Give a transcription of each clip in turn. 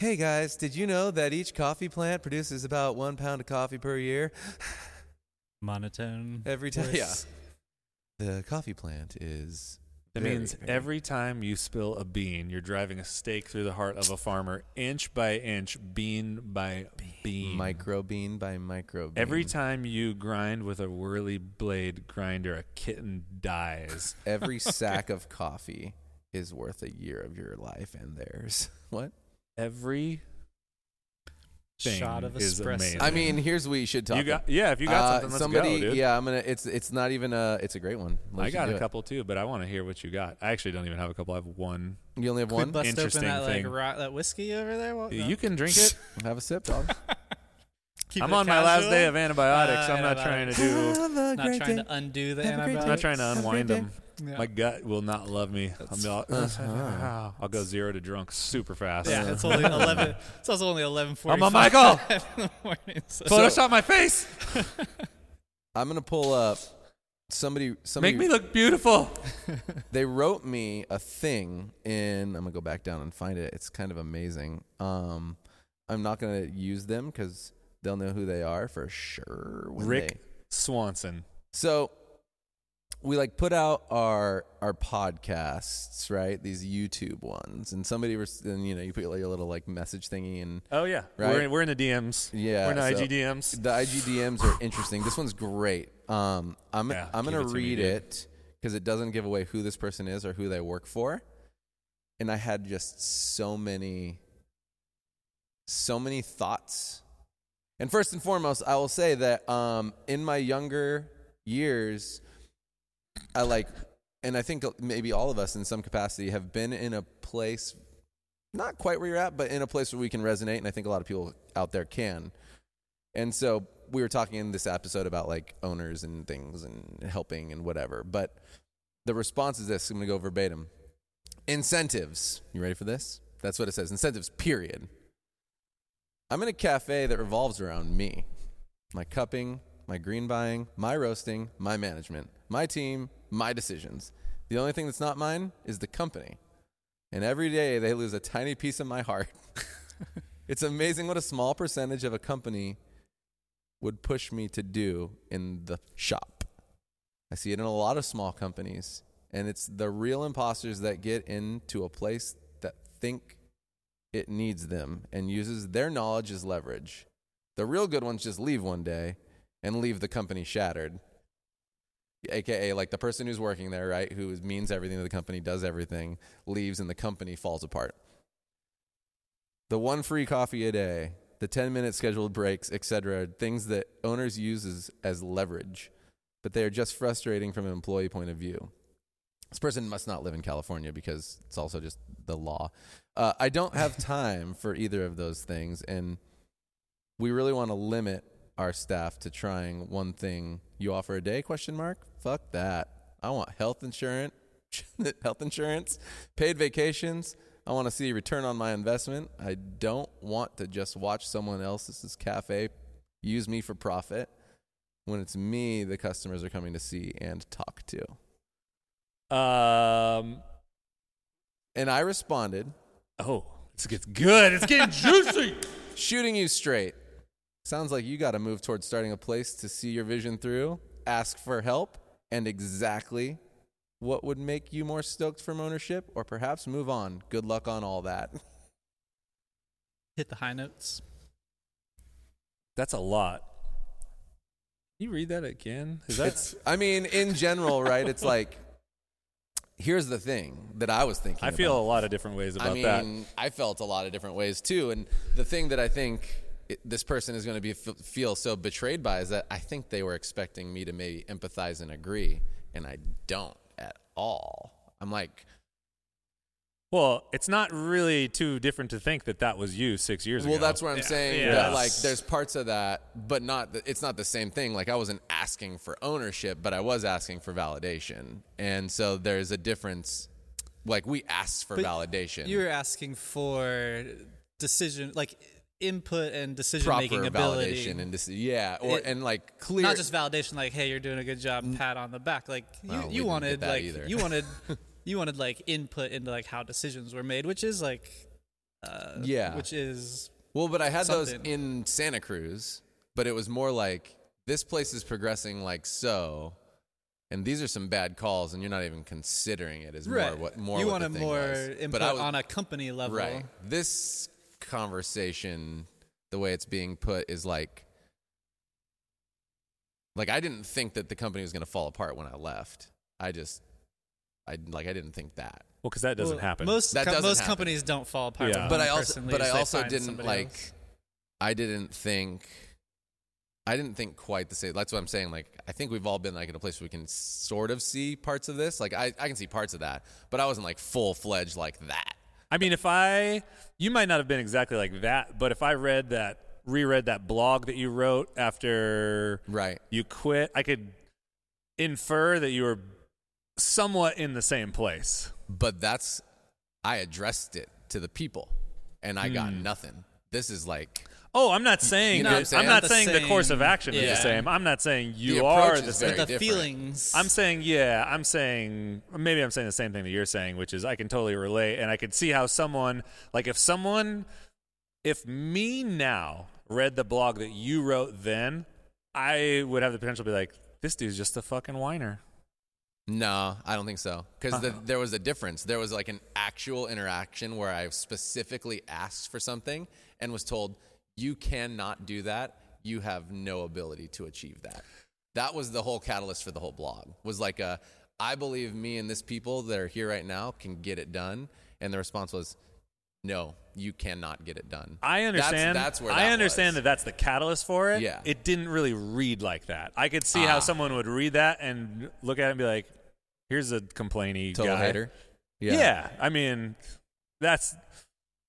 Hey guys, did you know that each coffee plant produces about one pound of coffee per year? Monotone. Every time, yeah. The coffee plant is. That very, means very- every time you spill a bean, you're driving a stake through the heart of a farmer, inch by inch, bean by bean. micro bean by micro. Bean. Every time you grind with a whirly blade grinder, a kitten dies. every sack of coffee is worth a year of your life and theirs. What? Every thing Shot of is espresso. amazing. I mean, here's what you should talk. you got yeah. If you got Uh, something, let's somebody, go, dude. yeah, I'm gonna. It's it's not even a. It's a great one. Let I got do a it. couple too, but I want to hear what you got. I actually don't even have a couple. I have one. You only have Can one. bust Interesting open that like thing. rock, that whiskey over there? What, You can drink it. Have a sip, dog. Keep I'm it on my last day of antibiotics. Uh, I'm not trying to do. Have a Not trying to undo the Have a I'm not trying to unwind them. Yeah. My gut will not love me. I'm not, Uh-huh. I'll go zero to drunk super fast. Yeah, it's only eleven. It's also only eleven forty. I'm a Michael. in the morning. So Photoshop my face. I'm gonna pull up. Somebody, somebody, Make me look beautiful. they wrote me a thing in. I'm gonna go back down and find it. It's kind of amazing. Um, I'm not gonna use them because they'll know who they are for sure. When Rick they- Swanson. So we like put out our our podcasts, right? These YouTube ones, and somebody was, and you know, you put like a little like message thingy, and Oh yeah, Right. we're in, we're in the DMs. yeah, we're in the so IG DMs. The IG DMs are interesting. This one's great. Um, I'm Yeah, I'm gonna it to me, read dude. it because it doesn't give away who this person is or who they work for, and I had just so many, so many thoughts. And first and foremost, I will say that um, in my younger years, I like, and I think maybe all of us in some capacity have been in a place, not quite where you're at, but in a place where we can resonate. And I think a lot of people out there can. And so we were talking in this episode about like owners and things and helping and whatever. But the response is this I'm going to go verbatim incentives. You ready for this? That's what it says incentives, period. I'm in a cafe that revolves around me my cupping, my green buying, my roasting, my management, my team, my decisions. The only thing that's not mine is the company. And every day they lose a tiny piece of my heart. it's amazing what a small percentage of a company would push me to do in the shop. I see it in a lot of small companies, and it's the real imposters that get into a place that think it needs them and uses their knowledge as leverage. The real good ones just leave one day and leave the company shattered. AKA, like the person who's working there, right, Who means everything to the company, does everything, leaves, and the company falls apart. The one free coffee a day, the 10 minute scheduled breaks, etc., things that owners use as, as leverage, but they are just frustrating from an employee point of view. This person must not live in California because it's also just the law. Uh, I don't have time for either of those things, and we really want to limit our staff to trying one thing. You offer a day? Question mark. Fuck that. I want health insurance, health insurance, paid vacations. I want to see return on my investment. I don't want to just watch someone else's cafe use me for profit when it's me the customers are coming to see and talk to. Um. And I responded, Oh, this gets good. It's getting juicy. shooting you straight. Sounds like you got to move towards starting a place to see your vision through, ask for help, and exactly what would make you more stoked from ownership, or perhaps move on. Good luck on all that. hit the high notes. That's a lot. Can you read that again? Is that It's, I mean, in general, right? It's like, here's the thing that I was thinking. I feel about. a lot of different ways about I mean, that. I felt a lot of different ways too. And the thing that I think it, this person is going to be f- feel so betrayed by is that I think they were expecting me to maybe empathize and agree, and I don't at all. I'm like, Well, it's not really too different to think that that was you six years well, ago. Well, that's what I'm saying. Yeah. That like, there's parts of that, but not. The, it's not the same thing. Like, I wasn't asking for ownership, but I was asking for validation, and so there's a difference. Like, we asked for But validation. You're asking for decision, like input and decision proper making ability. validation and dis- yeah, or It- and like clear. Not just validation, like "Hey, you're doing a good job," pat on the back. Like you, Well, we you wanted, like either. you wanted, you wanted like input into like how decisions were made, which is like uh, Yeah. which is Well, but I had those in Santa Cruz, but it was more like this place is progressing like so, and these are some bad calls, and you're not even considering it as more what more. you want a more was. input was, on a company level, right. This conversation, the way it's being put, is like. Like I didn't think that the company was going to fall apart when I left. I just, I like I didn't think that. Well, because that doesn't Well, happen. Most That co- doesn't most happen. companies don't fall apart. Yeah. but I also but I also didn't like else. I didn't think I didn't think quite the same. That's what I'm saying. Like I think we've all been like in a place where we can sort of see parts of this. Like I, I can see parts of that, but I wasn't like full fledged like that. I mean, if I, you might not have been exactly like that, but if I read that, reread that blog that you wrote after Right. you quit, I could infer that you were somewhat in the same place. But that's I addressed it to the people and I Hmm. got nothing. This is like Oh, I'm not saying You know I'm saying? I'm not Not the saying the course of same- action is the same. I'm not saying you The are the same. the different. feelings. I'm saying, yeah, I'm saying, maybe I'm saying the same thing that you're saying, which is I can totally relate. And I can see how someone, like if someone, if me now read the blog that you wrote then, I would have the potential to be like, this dude's just a fucking whiner. No, I don't think so. Because Uh-huh. the, there was a difference. There was like an actual interaction where I specifically asked for something and was told, you cannot do that. You have no ability to achieve that. That was the whole catalyst for the whole blog. Was like a, I believe me and this people that are here right now can get it done. And the response was, no, you cannot get it done. I understand. That's, where I that understand was. that that's the catalyst for it. Yeah. It didn't really read like that. I could see Ah. how someone would read that and look at it and be like, here's a complainy Total guy. hater. Yeah. I mean, that's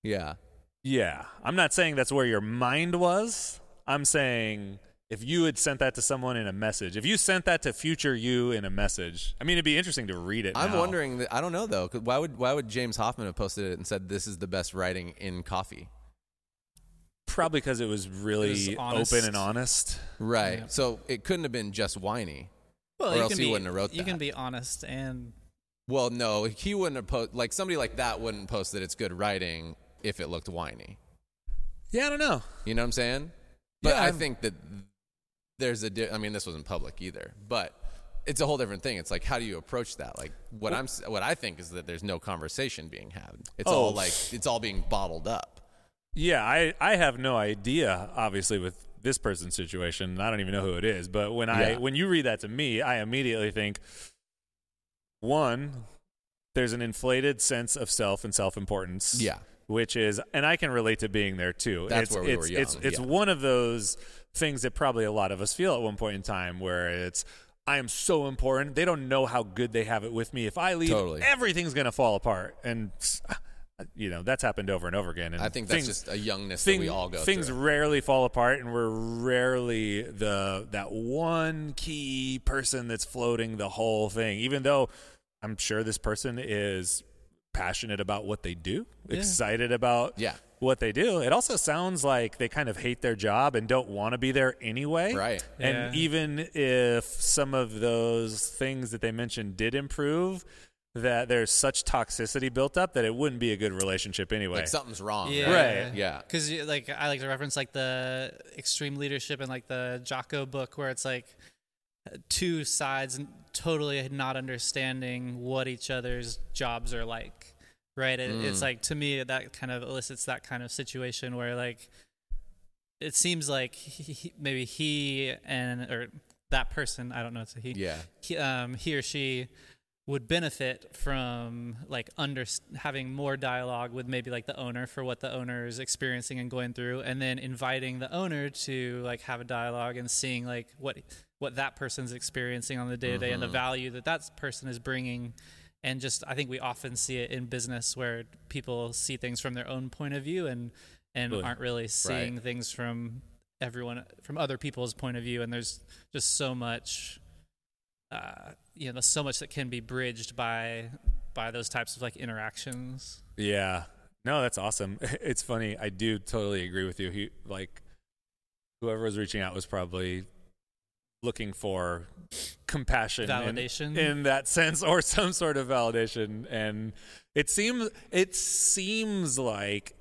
Yeah. Yeah. I'm not saying that's where your mind was. I'm saying if you had sent that to someone in a message, if you sent that to future you in a message, I mean, it'd be interesting to read it. I'm now. wondering. I don't know though. 'cause Why would why would James Hoffmann have posted it and said this is the best writing in coffee? Probably because it was really It was open and honest. Right. Yeah. So it couldn't have been just whiny. Well, or you else can he be, wouldn't have wrote You can be honest and Well, no, he wouldn't have posted. Like somebody like that wouldn't post that it's good writing if it looked whiny. Yeah, I don't know. You know what I'm saying? But Yeah, I I'm- think that there's a. Di- I mean, this wasn't public either, but it's a whole different thing. It's like how do you approach that? Like what I'm what I think is that there's no conversation being had. It's Oh. all like it's all being bottled up. Yeah, I, I have no idea, obviously, with this person's situation. I don't even know who it is. But when I Yeah. when you read that to me, I immediately think one, there's an inflated sense of self and self importance. Yeah. Which is and I can relate to being there too. That's it's, where we it's, were It's young, it's yeah. one of those things that probably a lot of us feel at one point in time where it's I am so important. They don't know how good they have it with me. If I leave, Totally. everything's gonna fall apart. And you know, that's happened over and over again. And I think that's things- just a youngness thing- that we all go through. things through. rarely fall apart and we're rarely the that one key person that's floating the whole thing even though i'm sure this person is passionate about what they do excited about Yeah. what they do it also sounds like they kind of hate their job and don't want to be there anyway Right. and Yeah. even if some of those things that they mentioned did improve that there's such toxicity built up that it wouldn't be a good relationship anyway Like something's wrong. yeah, Right. Yeah. Because like I like to reference like the extreme leadership and like the Jocko book where it's like two sides totally not understanding what each other's jobs are like. Right? It, It's like to me that kind of elicits that kind of situation where like it seems like he, he- maybe he and or that person I don't know it's a he Yeah. he, um, he or she would benefit from like under having more dialogue with maybe like the owner for what the owner is experiencing and going through and then inviting the owner to like have a dialogue and seeing like what what that person's experiencing on the day to day and the mm-hmm. value that that person is bringing. And just I think we often see it in business where people see things from their own point of view and and Really? aren't really seeing things from everyone from other people's point of view. And there's just so much uh, you know there's so much that can be bridged by by those types of like interactions Yeah. No, that's awesome. It's funny. I do totally agree with you. He like whoever was reaching out was probably looking for compassion in- Validation. in, that sense or some sort of validation and it seems it seems like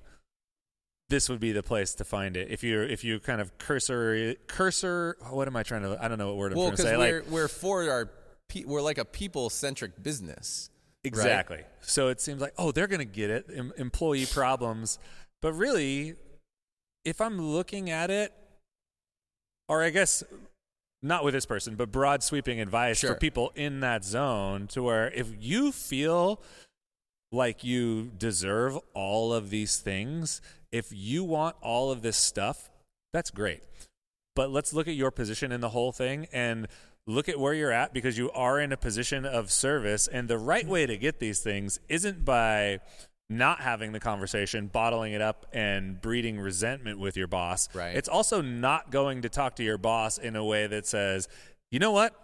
this would be the place to find it. If you if you kind of cursor cursor, what am I trying to? I don't know what word I'm well, trying to say. we're like we're for our pe- we're like a people centric business. exactly. So it seems like oh they're gonna get it. Em- employee problems, but really, if I'm looking at it, or I guess not with this person, but broad sweeping advice Sure. for people in that zone to where if you feel like you deserve all of these things, if you want all of this stuff, that's great. But let's look at your position in the whole thing and look at where you're at because you are in a position of service. And the right hmm. way to get these things isn't by not having the conversation, bottling it up, and breeding resentment with your boss. Right. It's also not going to talk to your boss in a way that says, you know what?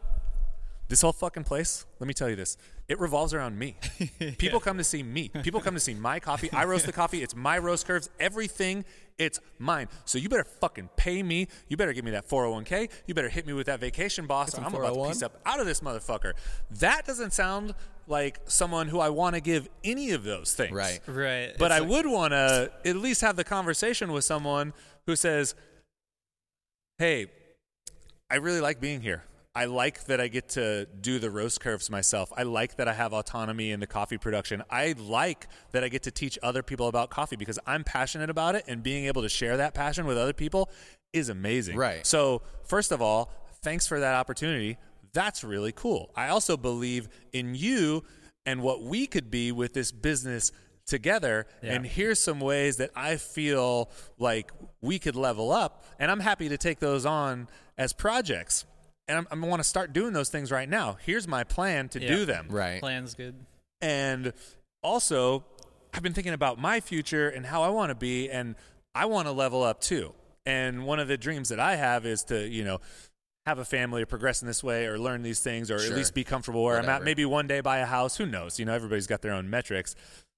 This whole fucking place, let me tell you this. It revolves around me. People come to see me. People come to see my coffee. I roast the coffee. It's my roast curves. Everything, it's mine. So you better fucking pay me. You better give me that 401k. You better hit me with that vacation, boss. some I'm about to 401? piece up out of this motherfucker. That doesn't sound like someone who I want to give any of those things. Right. Right. But It's I like- would want to at least have the conversation with someone who says, "Hey, I really like being here. I like that I get to do the roast curves myself. I like that I have autonomy in the coffee production. I like that I get to teach other people about coffee because I'm passionate about it and being able to share that passion with other people is amazing. Right. So, first of all, thanks for that opportunity. That's really cool. I also believe in you and what we could be with this business together. Yeah. And here's some ways that I feel like we could level up. And I'm happy to take those on as projects. And I'm, I want to start doing those things right now. Here's my plan to Yeah. do them. Right. Plan's good. And also, I've been thinking about my future and how I want to be, and I want to level up too. And one of the dreams that I have is to, you know, have a family or progress in this way or learn these things or Sure. at least be comfortable where I'm Whatever. at. Maybe one day buy a house. Who knows? You know, everybody's got their own metrics.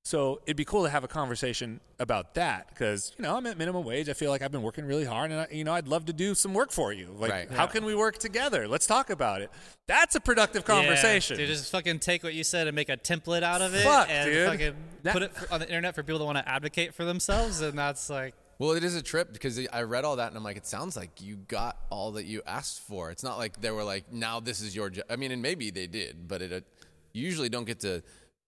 So it'd be cool to have a conversation about that because, you know, I'm at minimum wage. I feel like I've been working really hard and, I, you know, I'd love to do some work for you. Like, Right. how Yeah. can we work together? Let's talk about it. That's a productive conversation. Yeah, dude, just fucking take what you said and make a template out of it, Fuck, and dude. fucking That- put it on the internet for people that want to advocate for themselves, and that's like, Well, it is a trip because I read all that and I'm like, it sounds like you got all that you asked for. It's not like they were like, now this is your job. I mean, and maybe they did, but it uh, you usually don't get to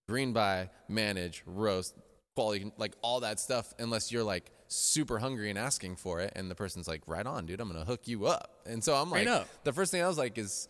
green buy, manage, roast, quality, like all that stuff unless you're like super hungry and asking for it. And the person's like, right on, dude, I'm going to hook you up. And so I'm like, Straight the first thing I was like is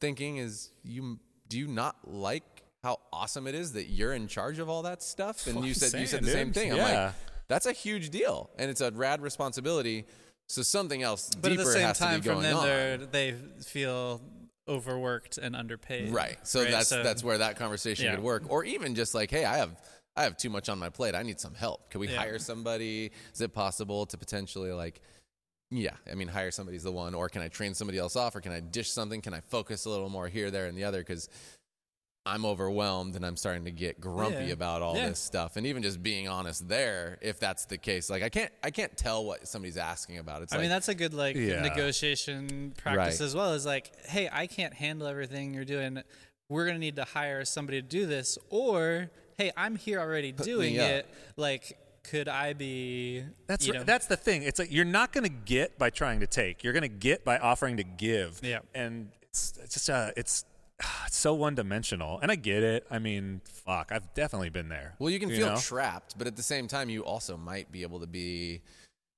thinking is you, do you not like how awesome it is that you're in charge of all that stuff? And you Fucking said, you said saying, the same thing. I'm Yeah. like, that's a huge deal, and it's a rad responsibility. So something else but at the same has time, to be from them, on. they feel overworked and underpaid. Right. So right? that's So- that's where that conversation Yeah. could work, or even just like, hey, I have I have too much on my plate. I need some help. Can we Yeah. hire somebody? Is it possible to potentially like? Yeah, I mean, hire somebody's the one, or can I train somebody else off, or can I dish something? Can I focus a little more here, there, and the other? Because I'm overwhelmed and I'm starting to get grumpy Yeah. about all Yeah. this stuff, and even just being honest there, if that's the case, like I can't I can't tell what somebody's asking about. It's I like, mean, that's a good like Yeah. negotiation practice Right. as well. Is like, hey, I can't handle everything you're doing. We're gonna need to hire somebody to do this, or hey, I'm here already doing it. Like, could I be? That's you right. know, that's the thing. It's like you're not going to get by trying to take. You're going to get by offering to give. Yeah. And it's, it's just uh, it's it's so one dimensional. And I get it. I mean, fuck, I've definitely been there. Well, you can feel know? trapped, but at the same time, you also might be able to be.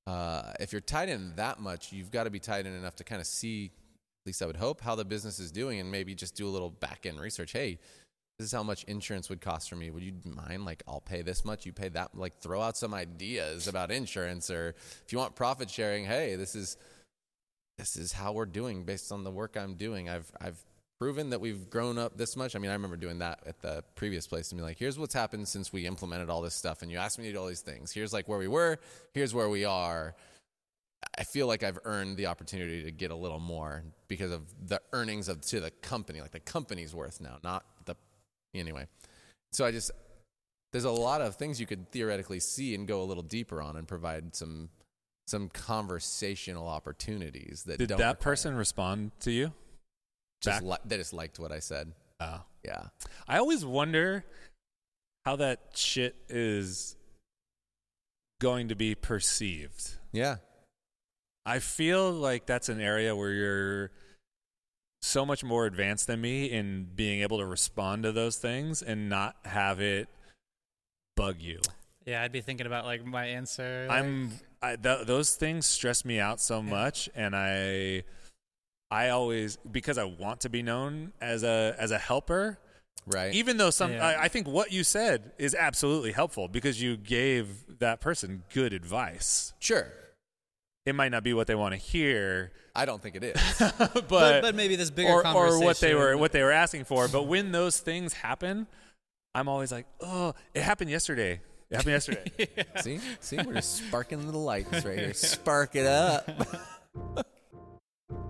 Uh, if you're tied in that much, you've got to be tied in enough to kind of see, at least I would hope, how the business is doing, and maybe just do a little back end research. Hey, this is how much insurance would cost for me. Would you mind? Like, I'll pay this much. You pay that. Like, throw out some ideas about insurance, or if you want profit sharing, hey, this is this is how we're doing based on the work I'm doing. I've I've proven that we've grown up this much. I mean, I remember doing that at the previous place and be like, here's what's happened since we implemented all this stuff and you asked me to do all these things. Here's like where we were, here's where we are. I feel like I've earned the opportunity to get a little more because of the earnings of to the company, like the company's worth now, not the anyway. So I just there's a lot of things you could theoretically see and go a little deeper on and provide some some conversational opportunities that Did that require- person respond to you? Just li- they just liked what I said. Oh. Yeah. I always wonder how that shit is going to be perceived. Yeah. I feel like that's an area where you're so much more advanced than me in being able to respond to those things and not have it bug you. Yeah, I'd be thinking about like my answer. like- I'm I, th- those things stress me out so much, and I I always because I want to be known as a as a helper. Right. Even though some, Yeah. I, I think what you said is absolutely helpful because you gave that person good advice. sure. It might not be what they want to hear, I don't think it is. but but, but maybe this bigger or, or what they were what they were asking for. But when those things happen, I'm always like, oh, it happened yesterday. It happened yesterday. See? See? We're just sparking little lights right here. Spark it up.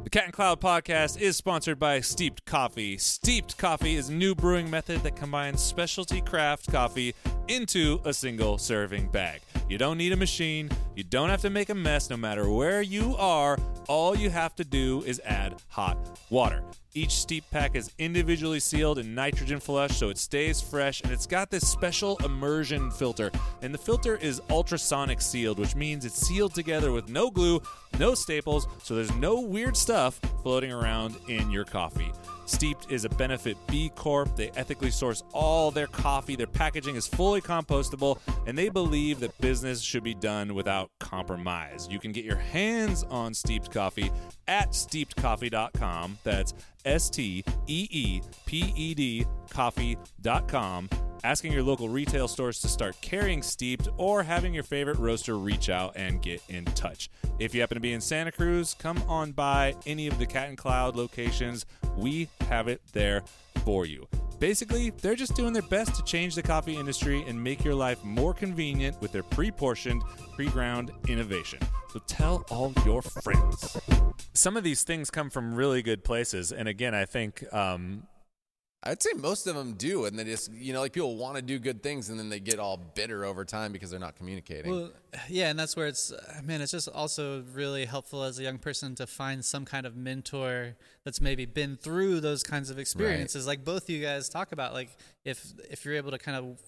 The Cat and Cloud podcast is sponsored by Steeped Coffee. Steeped Coffee is a new brewing method that combines specialty craft coffee into a single serving bag. You don't need a machine, you don't have to make a mess no matter where you are. All you have to do is add hot water. Each steep pack is individually sealed and nitrogen flush so it stays fresh and it's got this special immersion filter. And the filter is ultrasonic sealed, which means it's sealed together with no glue, no staples, so there's no weird stuff floating around in your coffee. Steeped is a benefit B Corp. They ethically source all their coffee. Their packaging is fully compostable, and they believe that business should be done without compromise. You can get your hands on steeped coffee at steepedcoffee.com. That's S T E E P E D coffee.com. Asking your local retail stores to start carrying steeped or having your favorite roaster reach out and get in touch. If you happen to be in Santa Cruz, come on by any of the Cat and Cloud locations. We have it there for you. Basically, they're just doing their best to change the coffee industry and make your life more convenient with their pre portioned, pre ground innovation. So tell all your friends. some of these things come from really good places, and again, I think um, I'd say most of them do, and they just you know like people want to do good things, and then they get all bitter over time because they're not communicating. Well, yeah, and that's where it's man. It's just also really helpful as a young person to find some kind of mentor that's maybe been through those kinds of experiences. Like both you guys talk about, like if if you're able to kind of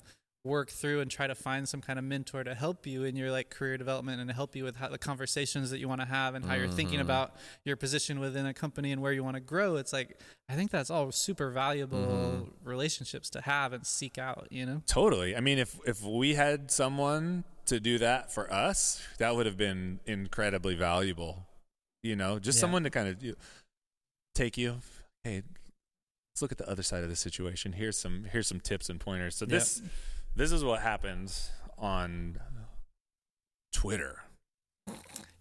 work through and try to find some kind of mentor to help you in your like career development and help you with how, the conversations that you want to have and how you're thinking mm-hmm. about your position within a company and where you want to grow it's like i think that's all super valuable mm-hmm. relationships to have and seek out you know Totally. I mean, if if we had someone to do that for us, that would have been incredibly valuable. You know, just Yeah. someone to kind of you, take you. Hey, let's look at the other side of the situation. Here's some here's some tips and pointers. So this this is what happens on Twitter.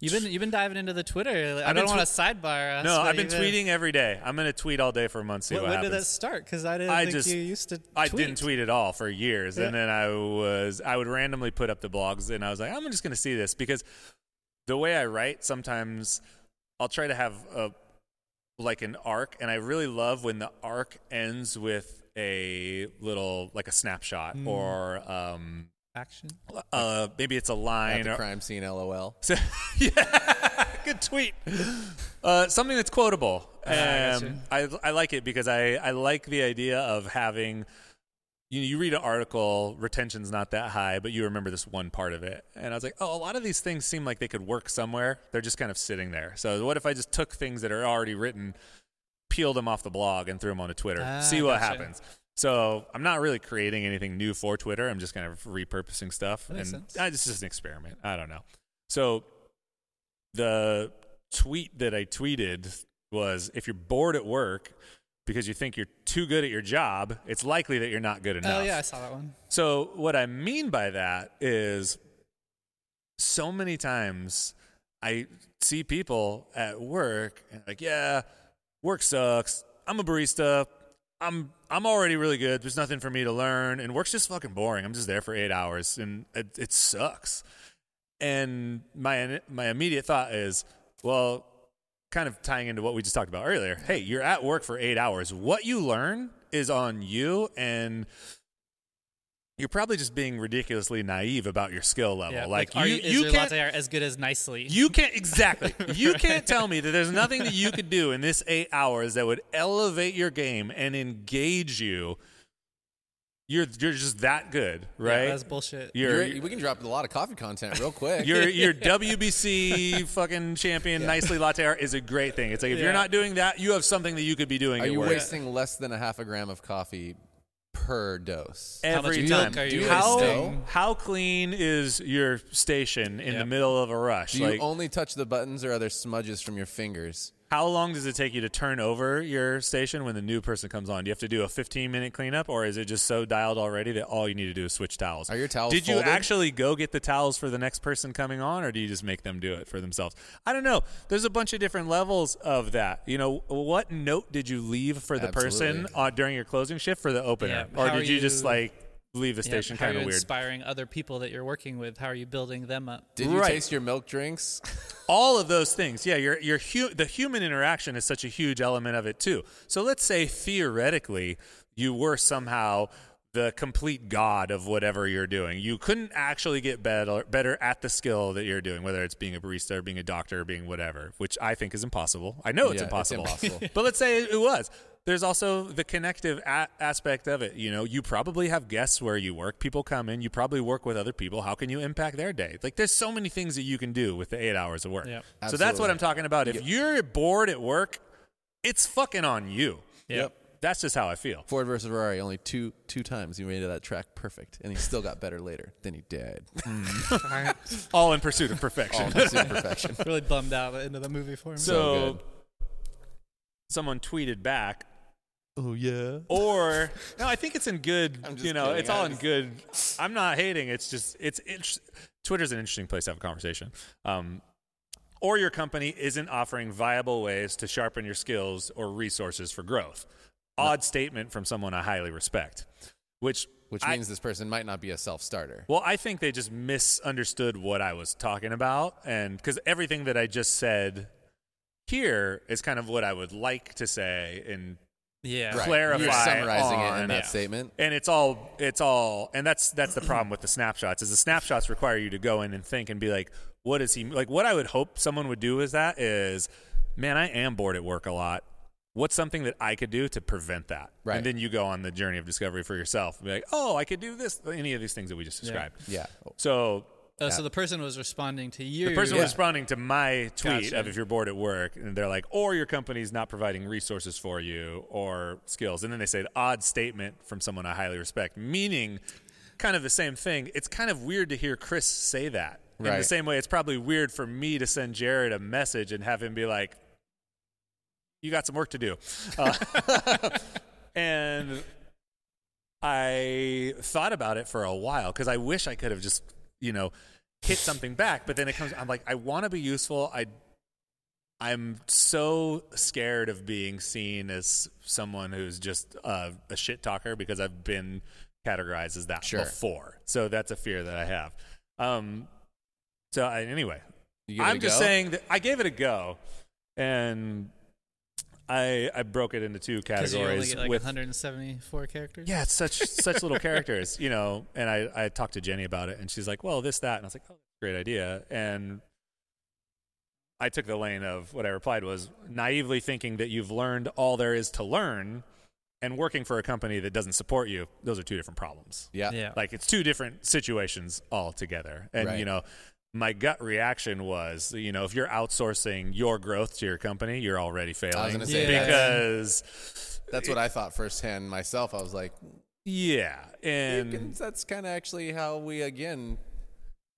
You've been you've been diving into the Twitter. I I've don't want to sidebar. Us, No, I've been tweeting every day. I'm gonna tweet all day for a month. See When, what when did that start? Because I didn't I think just- you used to. I didn't tweet at all for years, and then I was I would randomly put up the blogs, and I was like, I'm just going to see this because the way I write, sometimes I'll try to have a like an arc, and I really love when the arc ends with a little like a snapshot Mm. or um action. uh maybe it's a At line the or, crime scene, lol. so, yeah, good tweet. Uh, something that's quotable. Ah, I Um, I, I like it because I, I like the idea of having. You, know, you read an article, retention's not that high, but you remember this one part of it. And I was like, oh, a lot of these things seem like they could work somewhere. They're just kind of sitting there. So what if I just took things that are already written, peeled them off the blog, and threw them onto Twitter? Ah, see what gotcha. happens. So I'm not really creating anything new for Twitter. I'm just kind of repurposing stuff. That and sense. I, it's just an experiment. I don't know. So the tweet that I tweeted was if you're bored at work because you think you're too good at your job, it's likely that you're not good enough. Oh yeah, I saw that one. So what I mean by that is so many times I see people at work and like, yeah, work sucks. I'm a barista. I'm I'm already really good. There's nothing for me to learn, and work's just fucking boring. I'm just there for eight hours, and it, it sucks. And my my immediate thought is, well, kind of tying into what we just talked about earlier. Hey, you're at work for eight hours. What you learn is on you, and you're probably just being ridiculously naive about your skill level. Yeah, like, are you, you, is you your can't latte art as good as nicely? you can't exactly. You can't tell me that there's nothing that you could do in this eight hours that would elevate your game and engage you you're you're just that good, right? Yeah, that's bullshit. You're, You're- we can drop a lot of coffee content real quick. your your WBC fucking champion, nicely latte art is a great thing. It's like if you're not doing that, you have something that you could be doing. Are you work. wasting less than a half a gram of coffee per dose? How much every time? are you how how clean is your station in the middle of a rush? Do you like only touch the buttons, or are there smudges from your fingers? How long does it take you to turn over your station when the new person comes on? Do you have to do a 15 minute cleanup, or is it just so dialed already that all you need to do is switch towels? Are your towels Did you actually go get the towels for the next person coming on, or do you just make them do it for themselves? I don't know. There's a bunch of different levels of that. You know, what note did you leave for the person uh, during your closing shift for the opener, Yeah, or how did are you, just like leave the station how are kind of weird? inspiring other people that you're working with? How are you building them up? Did you Right. taste your milk drinks? all of those things yeah your, your hu- the human interaction is such a huge element of it too so let's say theoretically you were somehow the complete god of whatever you're doing. You couldn't actually get better, better at the skill that you're doing whether it's being a barista or being a doctor or being whatever which i think is impossible. I know it's Yeah, it's impossible, impossible. but let's say it was. There's also the connective a- aspect of it you know. You probably have guests where you work. People come in. You probably work with other people. How can you impact their day? Like there's so many things that you can do with the eight hours of work. Yep. so that's what i'm talking about. If you're bored at work it's fucking on you. Yep. That's just how i feel Ford versus Ferrari, only two two times he made that track perfect, and he still got better later. Then he died. all in pursuit of perfection All in pursuit of perfection. really bummed out at the end of the movie for me. so, So good. someone tweeted back Oh yeah. or no i think it's in good I'm just you know kidding. it's I all in just- good i'm not hating it's just it's int- twitter's an interesting place to have a conversation um, or your company isn't offering viable ways to sharpen your skills or resources for growth odd statement from someone i highly respect which Which I- means this person might not be a self starter. well, I think they just misunderstood what I was talking about. And because everything that I just said here is kind of what I would like to say and yeah. Right. clarify You're summarizing it in that yeah. statement. and it's all it's all and that's that's the problem with the snapshots is the snapshots require you to go in and think and be like what is he like what i would hope someone would do is that is man i am bored at work a lot what's something that i could do to prevent that Right. and then you go on the journey of discovery for yourself be like oh i could do this any of these things that we just described Yeah. so Oh, so the person was responding to you. the person Yeah. was responding to my tweet Gotcha. of if you're bored at work, and they're like, or your company's not providing resources for you or skills. And then they say, odd statement from someone I highly respect, meaning kind of the same thing. It's kind of weird to hear Chris say that. In the same way, it's probably weird for me to send Jared a message and have him be like, you got some work to do. Uh, and I thought about it for a while because I wish I could have just, you know, hit something back. But then it comes, I'm like, I want to be useful. I, I'm so scared of being seen as someone who's just uh, a shit talker because I've been categorized as that Sure. before. So that's a fear that I have. Um, so I, anyway, I'm just go? saying that I gave it a go, and I I broke it into two because you only categories get like with 174 characters. yeah, it's such such little characters, you know. And I I talked to Jenny about it, and she's like, "Well, this that," and I was like, "Oh, great idea." And I took the lane of what I replied was naively thinking that you've learned all there is to learn, and working for a company that doesn't support you. Those are two different problems. Yeah. Yeah. Like it's two different situations altogether. And Right. you know, my gut reaction was, you know, if you're outsourcing your growth to your company, you're already failing say because That's what I thought firsthand myself. I was like, yeah, and can- that's kind of actually how we again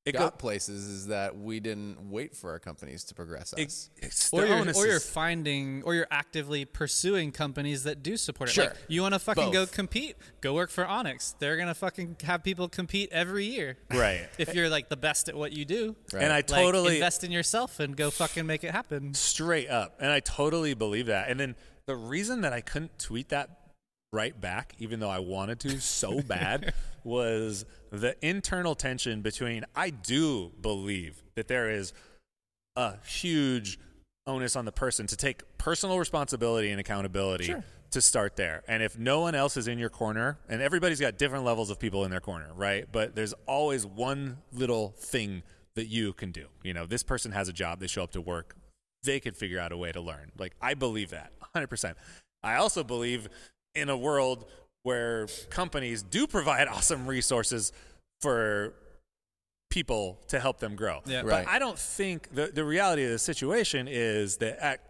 it got go- places is that we didn't wait for our companies to progress us. It's Or you're, or you're finding, or you're actively pursuing companies that do support it. Sure. Like, you want to fucking go compete? Go work for Onyx. They're gonna fucking have people compete every year. right. If you're like the best at what you do, Right. And I like, totally invest in yourself and go fucking make it happen. straight up, and I totally believe that. And then the reason that I couldn't tweet that right back, even though I wanted to so bad, was the internal tension between. I do believe that there is a huge onus on the person to take personal responsibility and accountability to start there. And if no one else is in your corner, and everybody's got different levels of people in their corner, right? But there's always one little thing that you can do. You know, this person has a job, they show up to work, they could figure out a way to learn. Like, I believe that 100%. I also believe in a world where companies do provide awesome resources for people to help them grow. Yeah. Right. But I don't think the, the reality of the situation is that at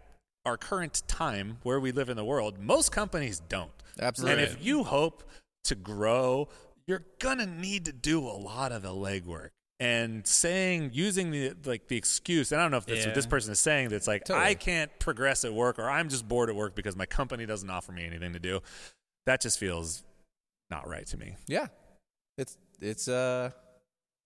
our current time where we live in the world, most companies don't. Absolutely. And if you hope to grow, you're gonna need to do a lot of the legwork. And saying using the like the excuse, and I don't know if that's what this person is saying that's like Totally. I can't progress at work or I'm just bored at work because my company doesn't offer me anything to do. That just feels not right to me. yeah, it's it's uh.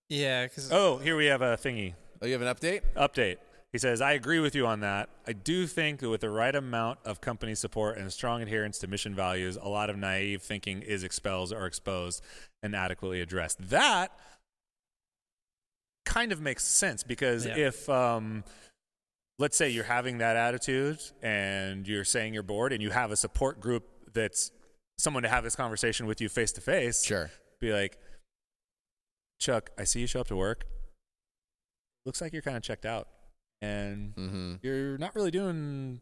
Yeah, because Oh, here we have a thingy. Oh, you have an update? Update. He says, I agree with you on that. I do think that with the right amount of company support and strong adherence to mission values, a lot of naive thinking is expelled or exposed and adequately addressed. That kind of makes sense because Yeah. if, um, let's say you're having that attitude and you're saying you're bored and you have a support group that's someone to have this conversation with you face to face, Sure. be like, Chuck, I see you show up to work. Looks like you're kind of checked out, and Mm-hmm. you're not really doing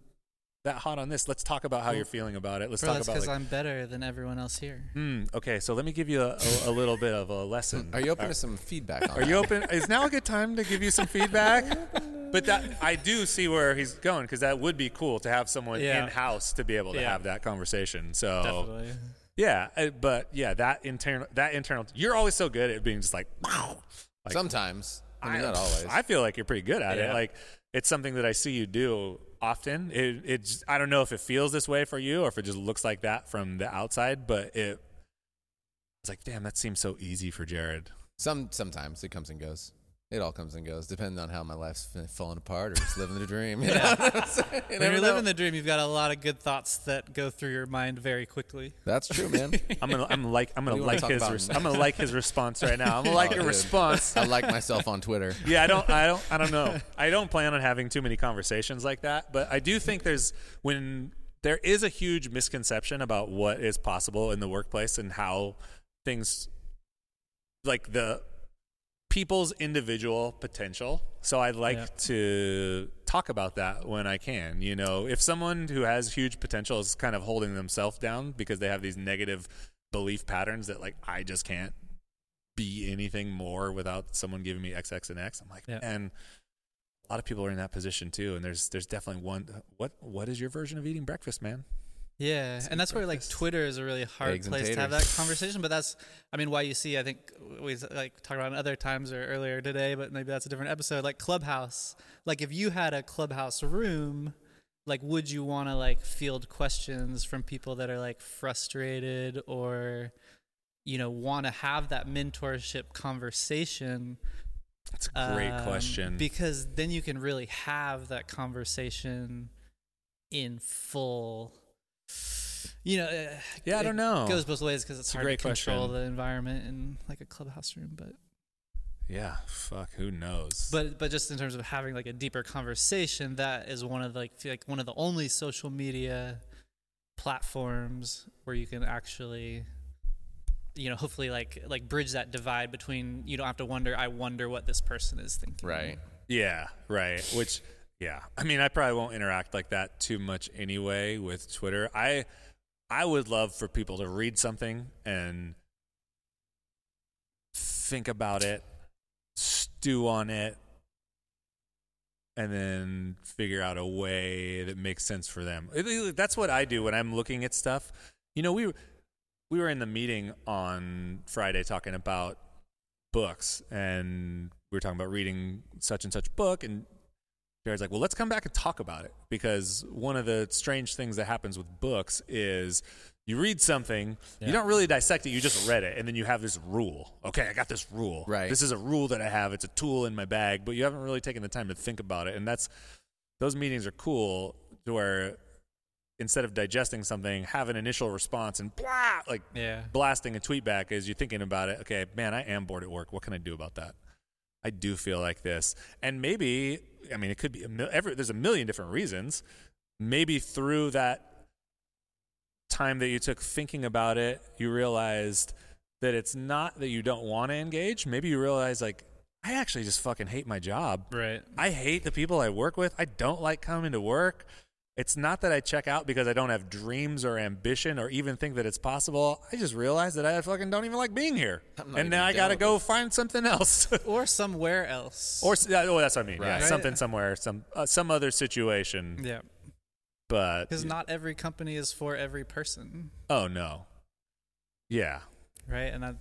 that hot on this. Let's talk about how you're feeling about it. Let's bro, talk that's about because like, I'm better than everyone else here. hmm, okay. So let me give you a, a, a little bit of a lesson. Are you open to some feedback? On Are you open? Is now a good time to give you some feedback? But that I do see where he's going because that would be cool to have someone Yeah. in house to be able to Yeah. have that conversation. So Definitely. yeah, uh, but yeah, that internal, that internal. You're always so good at being just like, wow. Like, Sometimes. I mean, not always. I feel like you're pretty good at it. Like it's something that I see you do often. It it's I don't know if it feels this way for you or if it just looks like that from the outside, but it it's like, damn, that seems so easy for Jared. Some sometimes it comes and goes. It all comes and goes, depending on how my life's falling apart or just living the dream. You know what you when you're know. living the dream, you've got a lot of good thoughts that go through your mind very quickly. That's true, man. I'm gonna I'm like I'm gonna do you wanna like his about? res- I'm gonna like his response right now. I'm gonna like Oh, your dude. response. I like myself on Twitter. yeah, I don't, I don't, I don't know. I don't plan on having too many conversations like that, but I do think there's when there is a huge misconception about what is possible in the workplace and how things like the people's individual potential. So I like Yeah. to talk about that when I can. You know, if someone who has huge potential is kind of holding themselves down because they have these negative belief patterns that like I just can't be anything more without someone giving me X, X, and X. I'm like, Yeah. and a lot of people are in that position too. And there's there's definitely one. What what is your version of eating breakfast, man? Yeah, and that's where like. Twitter is a really hard Eggs place to have that conversation. But that's, I mean, why you see, I think we like talked about it other times or earlier today, but maybe that's a different episode. Like Clubhouse, like if you had a Clubhouse room, like would you want to like field questions from people that are like frustrated or, you know, want to have that mentorship conversation? That's a great Um, question. Because then you can really have that conversation in full. You know, uh, Yeah, I don't know. It goes both ways because it's, It's a hard great to control question. the environment in like a clubhouse room. But yeah, fuck, who knows? but but just in terms of having like a deeper conversation, that is one of the, like feel like one of the only social media platforms where you can actually you know hopefully like like bridge that divide between you don't have to wonder i wonder what this person is thinking Right. Yeah, right. Which, yeah, I mean, I probably won't interact like that too much anyway with Twitter. I, I would love for people to read something and think about it, stew on it, and then figure out a way that makes sense for them. That's what I do when I'm looking at stuff. You know, we we were in the meeting on Friday talking about books and we were talking about reading such and such book and Jared's like, well, let's come back and talk about it because one of the strange things that happens with books is you read something, Yeah. you don't really dissect it, you just read it, and then you have this rule. Okay, I got this rule. Right. This is a rule that I have. It's a tool in my bag, but you haven't really taken the time to think about it. And that's those meetings are cool to where instead of digesting something, have an initial response and blah, like yeah blasting a tweet back as you're thinking about it. Okay, man, I am bored at work. What can I do about that? I do feel like this, and maybe I mean it could be a mil- every, there's a million different reasons. Maybe through that time that you took thinking about it, you realized that it's not that you don't want to engage. Maybe you realize like I actually just fucking hate my job. right I hate the people I work with. I don't like coming to work. It's not that I check out because I don't have dreams or ambition or even think that it's possible. I just realize that I fucking don't even like being here, and now I got to go find something else. or somewhere else. or oh, that's what I mean. Yeah, Right. something somewhere, some uh, some other situation. yeah, But because not every company is for every person, oh no, yeah, right? And that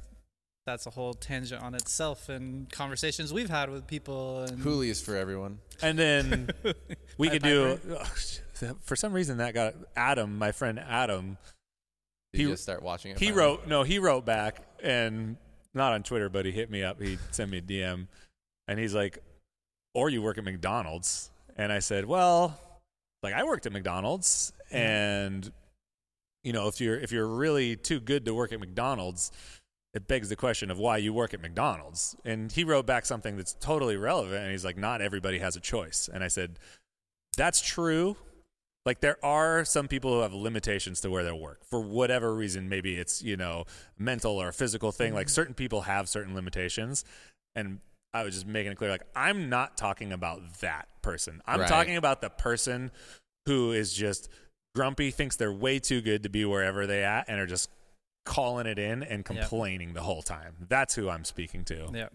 that's a whole tangent on itself and conversations we've had with people. And Hooli is for everyone. and then we could do. For some reason, that got Adam, my friend Adam. Did you He- just start watching it? He finally? wrote no, he wrote back and not on Twitter, but he hit me up. He sent me a DM and he's like, "Or you work at McDonald's?" And I said, "Well, like I worked at McDonald's mm-hmm. and you know, if you're if you're really too good to work at McDonald's, it begs the question of why you work at McDonald's." And he wrote back something that's totally relevant and he's like, "Not everybody has a choice." And I said, "That's true." Like there are some people who have limitations to where they work. For whatever reason maybe it's you know mental or physical thing. Like mm-hmm. certain people have certain limitations. And i was just making it clear like i'm not talking about that person. I'm Right. talking about the person who is just grumpy thinks they're way too good to be wherever they at and are just calling it in and complaining the whole time. That's who i'm speaking to. Yeah,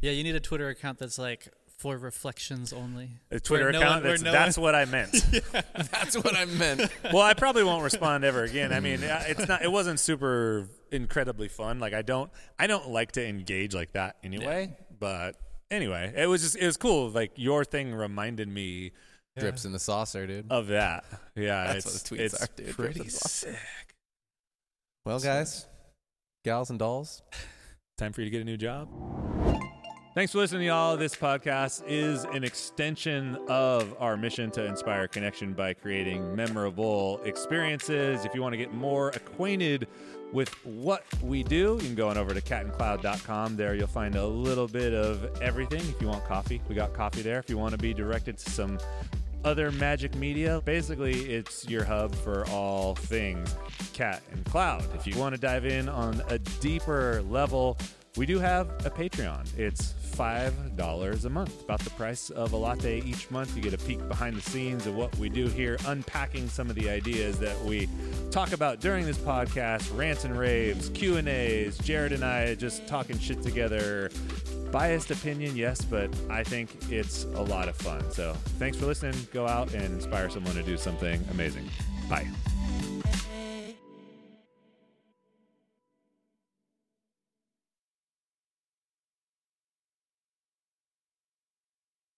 yeah, you need a Twitter account that's like for reflections only. a twitter Where no account one- that's, no that's what i meant That's what I meant. well, I probably won't respond ever again. I mean, uh, it's not. It wasn't super incredibly fun. Like I don't. I don't like to engage like that anyway. But anyway, it was just. It was cool. Like your thing reminded me Drips in the saucer, dude. of that. Yeah, That's it's what the tweets it's are, dude. Drips in pretty the sick. Well, guys, gals and dolls, Time for you to get a new job. Thanks for listening, y'all. This podcast is an extension of our mission to inspire connection by creating memorable experiences. If you want to get more acquainted with what we do, you can go on over to catandcloud.com. There you'll find a little bit of everything. If you want coffee, we got coffee there. If you want to be directed to some other magic media. Basically, it's your hub for all things cat and cloud. If you want to dive in on a deeper level, we do have a Patreon. It's $5 a month, about the price of a latte each month. You get a peek behind the scenes of what we do here, unpacking some of the ideas that we talk about during this podcast, rants and raves, Q&As, Jared and I just talking shit together. Biased opinion, yes, but I think it's a lot of fun. So thanks for listening. Go out and inspire someone to do something amazing. Bye.